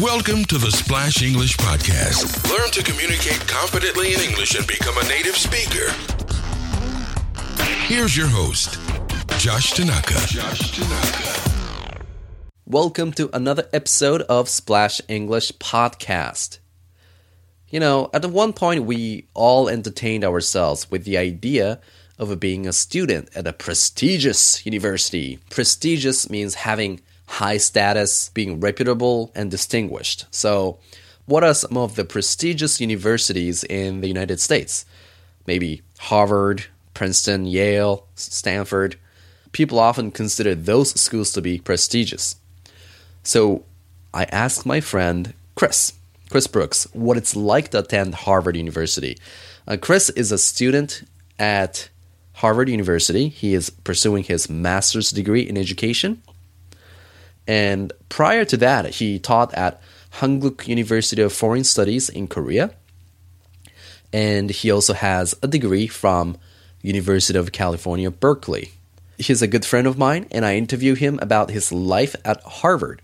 Welcome to the Splash English Podcast. Learn to communicate confidently in English and become a native speaker. Here's your host, Josh Tanaka. Josh Tanaka. Welcome to another episode of Splash English Podcast. You know, at one point, we all entertained ourselves with the idea of being a student at a prestigious university. Prestigious means having high status, being reputable and distinguished. So, what are some of the prestigious universities in the United States? Maybe Harvard, Princeton, Yale, Stanford. People often consider those schools to be prestigious. So, I asked my friend Chris, Chris Brooks, what it's like to attend Harvard University. Uh, Chris is a student at Harvard University. He is pursuing his master's degree in education and prior to that, he taught at Hankuk University of Foreign Studies in Korea. And he also has a degree from University of California, Berkeley. He's a good friend of mine, and I interview him about his life at Harvard.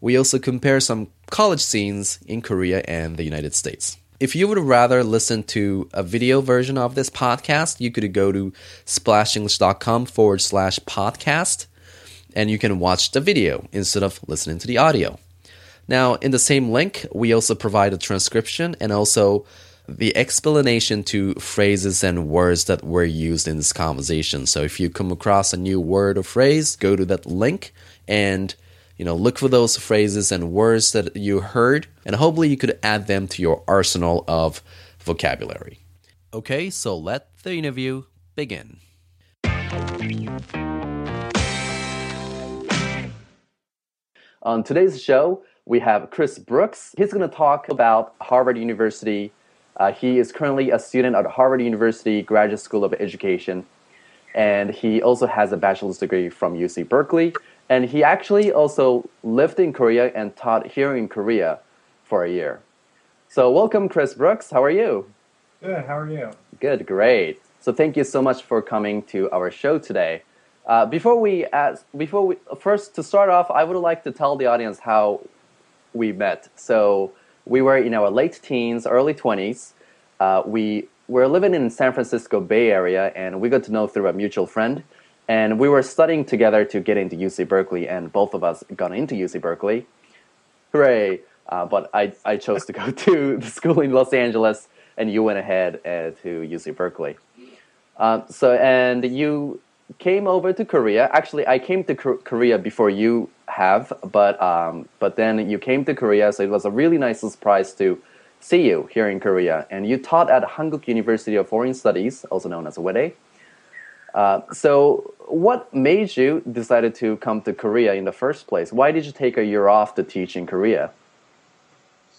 We also compare some college scenes in Korea and the United States. If you would rather listen to a video version of this podcast, you could go to splashenglish.com forward slash podcast and you can watch the video instead of listening to the audio. Now, in the same link, we also provide a transcription and also the explanation to phrases and words that were used in this conversation. So if you come across a new word or phrase, go to that link and you know look for those phrases and words that you heard and hopefully you could add them to your arsenal of vocabulary. Okay, so let the interview begin. On today's show, we have Chris Brooks. He's going to talk about Harvard University. Uh, he is currently a student at Harvard University Graduate School of Education, and he also has a bachelor's degree from UC Berkeley. And he actually also lived in Korea and taught here in Korea for a year. So, welcome, Chris Brooks. How are you? Good. How are you? Good, great. So, thank you so much for coming to our show today. Uh, before we ask, before we first to start off, I would like to tell the audience how we met. So we were in our late teens, early twenties. Uh, we were living in San Francisco Bay Area, and we got to know through a mutual friend. And we were studying together to get into UC Berkeley, and both of us got into UC Berkeley. Hooray! Uh, but I, I chose to go to the school in Los Angeles, and you went ahead uh, to UC Berkeley. Uh, so, and you came over to Korea. Actually, I came to Korea before you have, but um, but then you came to Korea, so it was a really nice surprise to see you here in Korea. And you taught at Hankuk University of Foreign Studies, also known as WEDE. Uh, so, what made you decided to come to Korea in the first place? Why did you take a year off to teach in Korea?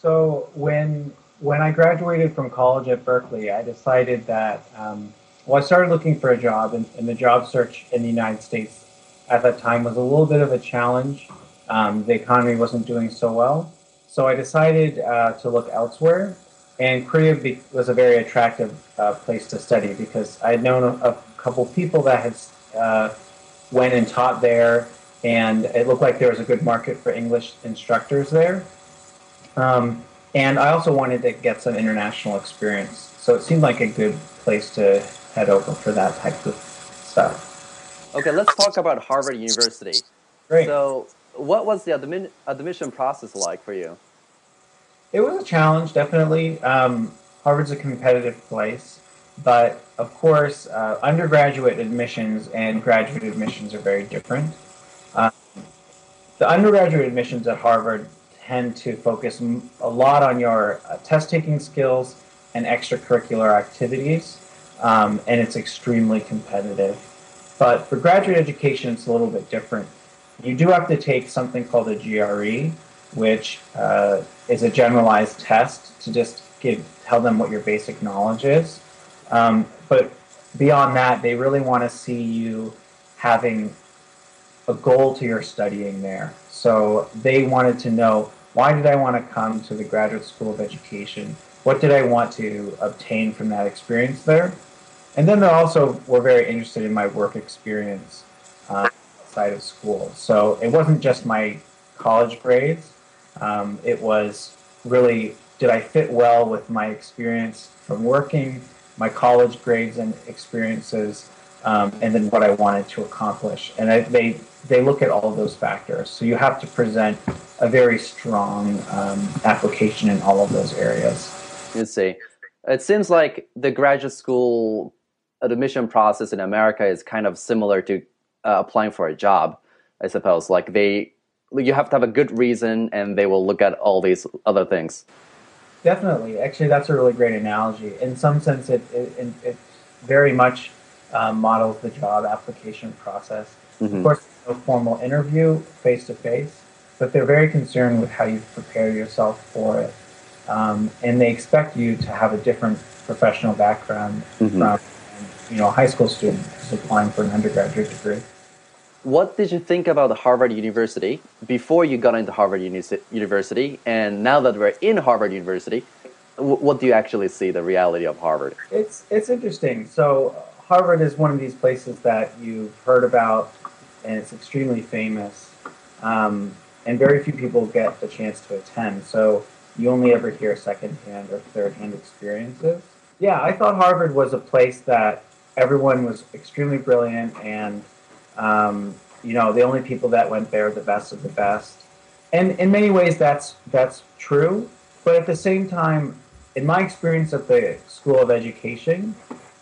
So when when I graduated from college at Berkeley, I decided that um, well, I started looking for a job, and, and, the job search in the United States at that time was a little bit of a challenge. Um, the economy wasn't doing so well. So I decided uh, to look elsewhere, and Korea was a very attractive uh, place to study because I had known a, a couple people that had uh, went and taught there, and it looked like there was a good market for English instructors there. Um, and I also wanted to get some international experience, so it seemed like a good place to head over for that type of stuff. Okay, let's talk about Harvard University. Great. So, what was the admin, admission process like for you? It was a challenge, definitely. Um, Harvard's a competitive place, but of course, uh, undergraduate admissions and graduate admissions are very different. Um, the undergraduate admissions at Harvard tend to focus a lot on your uh, test taking skills and extracurricular activities um, and it's extremely competitive. But for graduate education, it's a little bit different. You do have to take something called a GRE, which uh, is a generalized test to just give tell them what your basic knowledge is. Um, but beyond that, they really want to see you having a goal to your studying there. So they wanted to know why did I want to come to the Graduate School of Education? What did I want to obtain from that experience there? And then they also were very interested in my work experience uh, outside of school. So it wasn't just my college grades. Um, it was really did I fit well with my experience from working, my college grades and experiences, um, and then what I wanted to accomplish. And I, they they look at all those factors. So you have to present a very strong um, application in all of those areas. You see, it seems like the graduate school admission process in America is kind of similar to uh, applying for a job. I suppose, like they, you have to have a good reason, and they will look at all these other things. Definitely, actually, that's a really great analogy. In some sense, it it, it very much um, models the job application process. Mm-hmm. Of course, no formal interview face to face, but they're very concerned with how you prepare yourself for it, um, and they expect you to have a different professional background mm-hmm. from you know a high school student who's applying for an undergraduate degree. What did you think about Harvard University before you got into Harvard University, and now that we're in Harvard University? What do you actually see the reality of Harvard? It's it's interesting. So Harvard is one of these places that you've heard about, and it's extremely famous, um, and very few people get the chance to attend. So you only ever hear secondhand or third-hand experiences. Yeah, I thought Harvard was a place that everyone was extremely brilliant, and um, you know the only people that went there the best of the best. And in many ways, that's that's true. But at the same time, in my experience at the School of Education,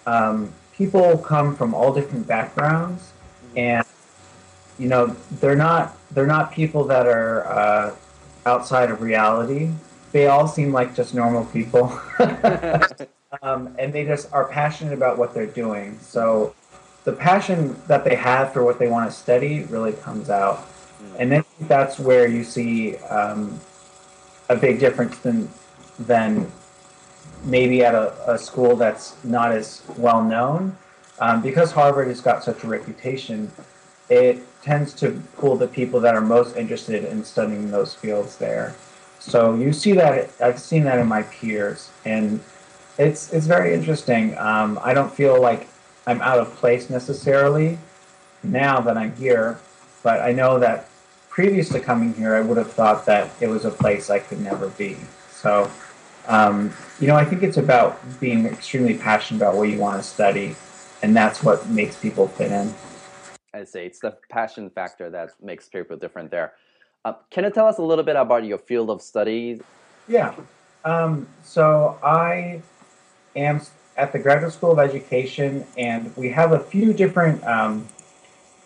um, people come from all different backgrounds, and you know they're not they're not people that are uh, outside of reality. They all seem like just normal people, um, and they just are passionate about what they're doing. So the passion that they have for what they want to study really comes out, and then that's where you see um, a big difference than than maybe at a, a school that's not as well known. Um, because Harvard has got such a reputation, it tends to pull the people that are most interested in studying those fields there. So you see that I've seen that in my peers, and it's it's very interesting. Um, I don't feel like I'm out of place necessarily now that I'm here, but I know that previous to coming here, I would have thought that it was a place I could never be. So um, you know, I think it's about being extremely passionate about what you want to study, and that's what makes people fit in. I say it's the passion factor that makes people different there. Uh, can you tell us a little bit about your field of study? Yeah. Um, so I at the Graduate School of Education, and we have a few different um,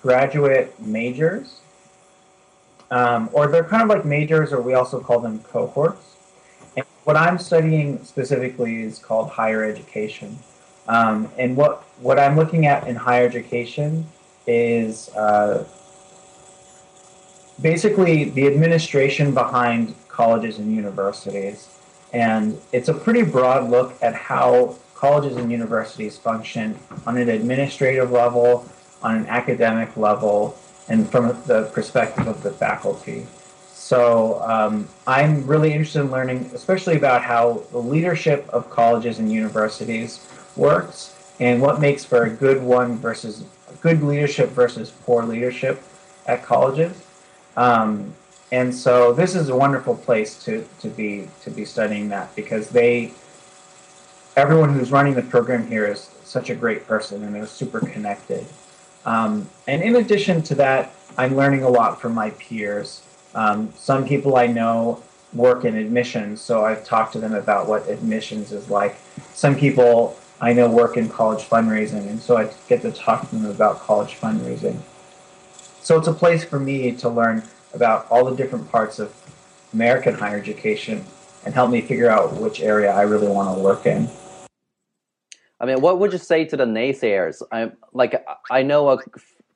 graduate majors, um, or they're kind of like majors, or we also call them cohorts what I'm studying specifically is called higher education. Um, and what, what I'm looking at in higher education is uh, basically the administration behind colleges and universities. And it's a pretty broad look at how colleges and universities function on an administrative level, on an academic level, and from the perspective of the faculty. So um, I'm really interested in learning, especially about how the leadership of colleges and universities works, and what makes for a good one versus good leadership versus poor leadership at colleges. Um, and so this is a wonderful place to, to be to be studying that because they everyone who's running the program here is such a great person and they're super connected. Um, and in addition to that, I'm learning a lot from my peers um, some people I know work in admissions, so I've talked to them about what admissions is like. Some people I know work in college fundraising, and so I get to talk to them about college fundraising. So it's a place for me to learn about all the different parts of American higher education and help me figure out which area I really want to work in. I mean, what would you say to the naysayers? I like I know a,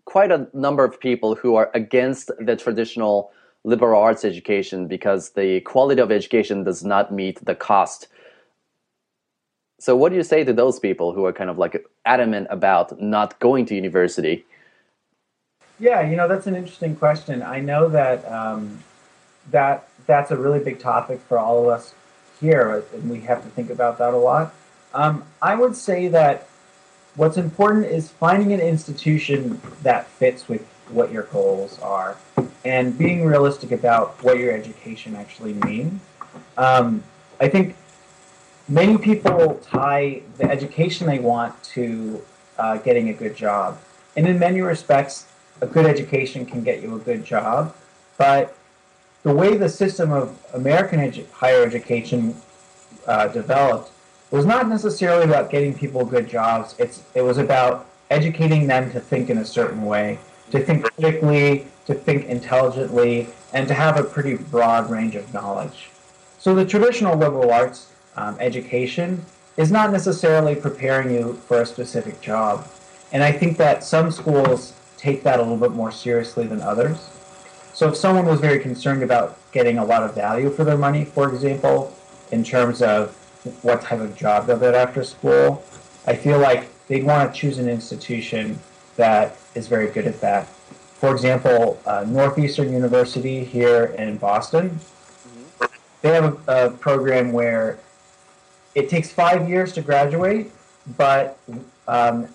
quite a number of people who are against the traditional liberal arts education because the quality of education does not meet the cost. So, what do you say to those people who are kind of like adamant about not going to university? Yeah, you know that's an interesting question. I know that um, that that's a really big topic for all of us here, and we have to think about that a lot. Um, I would say that what's important is finding an institution that fits with what your goals are. and being realistic about what your education actually means. Um, I think many people tie the education they want to uh, getting a good job. And in many respects, a good education can get you a good job. But the way the system of American edu- higher education uh, developed was not necessarily about getting people good jobs. It's, it was about educating them to think in a certain way, to think critically, to think intelligently, and to have a pretty broad range of knowledge. So the traditional liberal arts um, education is not necessarily preparing you for a specific job. And I think that some schools take that a little bit more seriously than others. So if someone was very concerned about getting a lot of value for their money, for example, in terms of what type of job they'll get after school, I feel like they'd want to choose an institution that is very good at that. For example, uh, Northeastern University here in Boston, they have a, a program where it takes five years to graduate, but um,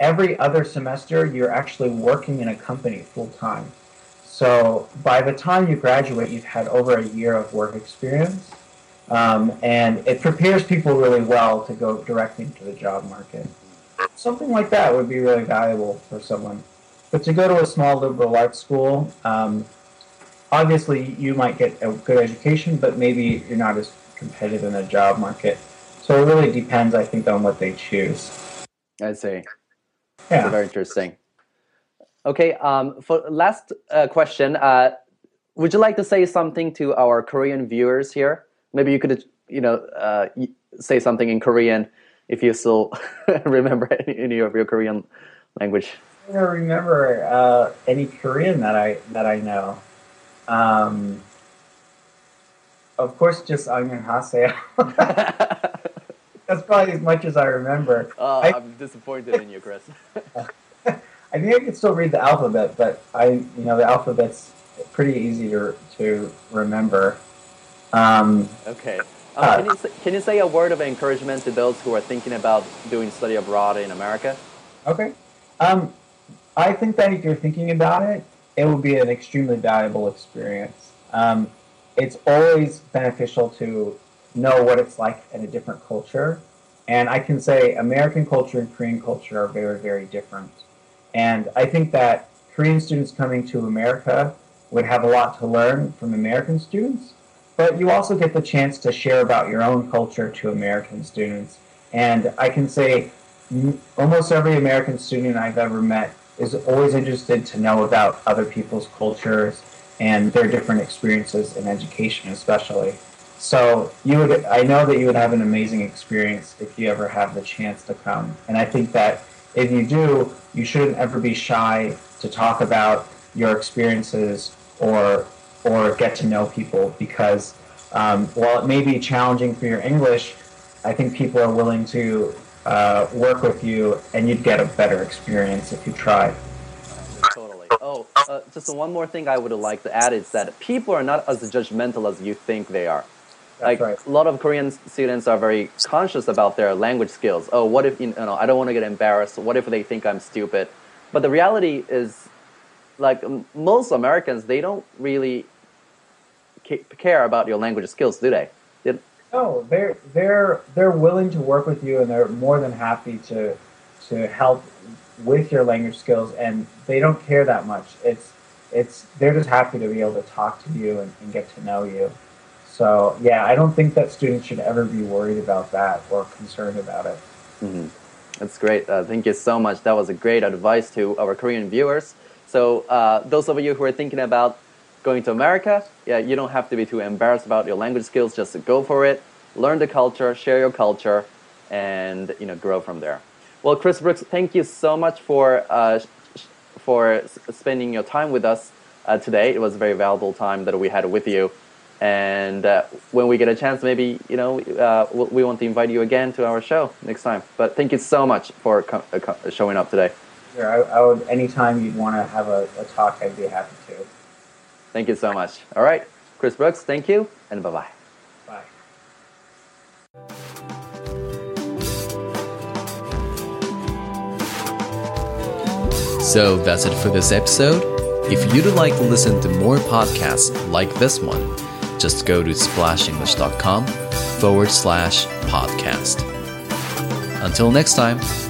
every other semester you're actually working in a company full time. So by the time you graduate, you've had over a year of work experience, um, and it prepares people really well to go directly into the job market. Something like that would be really valuable for someone. But to go to a small liberal arts school, um, obviously you might get a good education, but maybe you're not as competitive in the job market. So it really depends, I think, on what they choose. I see. Yeah. Very interesting. Okay, um, for last uh, question, uh, would you like to say something to our Korean viewers here? Maybe you could, you know, uh, y- say something in Korean if you still remember any, any of your Korean language. I don't remember uh, any Korean that I that I know. Um, of course, just 안녕하세요. That's probably as much as I remember. Oh, I- I'm disappointed in you, Chris. I think I could still read the alphabet, but I, you know, the alphabet's pretty easy to to remember. Um, Okay. Uh, Um, can, you say, can you say a word of encouragement to those who are thinking about doing study abroad in America? okay. Um, I think that if you're thinking about it, it will be an extremely valuable experience. Um, it's always beneficial to know what it's like in a different culture. And I can say American culture and Korean culture are very, very different. And I think that Korean students coming to America would have a lot to learn from American students, but you also get the chance to share about your own culture to American students. And I can say almost every American student I've ever met is always interested to know about other people's cultures and their different experiences in education, especially. So you would, I know that you would have an amazing experience if you ever have the chance to come. And I think that if you do, you shouldn't ever be shy to talk about your experiences or or get to know people because um, while it may be challenging for your English, I think people are willing to uh, work with you, and you'd get a better experience if you try. Totally. Oh, uh, just one more thing I would like to add is that people are not as judgmental as you think they are. Like right. a lot of Korean students are very conscious about their language skills. Oh, what if you know? I don't want to get embarrassed. What if they think I'm stupid? But the reality is, like most Americans, they don't really care about your language skills, do they? They- No, they're they're they're willing to work with you, and they're more than happy to to help with your language skills, and they don't care that much. It's it's they're just happy to be able to talk to you and, and get to know you. So yeah, I don't think that students should ever be worried about that or concerned about it. That's great. Uh, thank you so much. That was a great advice to our Korean viewers. So, uh, those of you who are thinking about going to America, yeah, you don't have to be too embarrassed about your language skills. Just go for it, learn the culture, share your culture, and you know, grow from there. Well, Chris Brooks, thank you so much for uh, for spending your time with us uh, today. It was a very valuable time that we had with you. And uh, when we get a chance, maybe you know uh, we'll- want to invite you again to our show next time. But thank you so much for co- uh, co- showing up today. Sure, I, I would anytime you'd want to have a, a talk, I'd be happy to. Thank you so much. All right, Chris Brooks, thank you, and bye bye. Bye. So that's it for this episode. If you'd like to listen to more podcasts like this one, just go to splashenglish.com forward slash podcast. Until next time.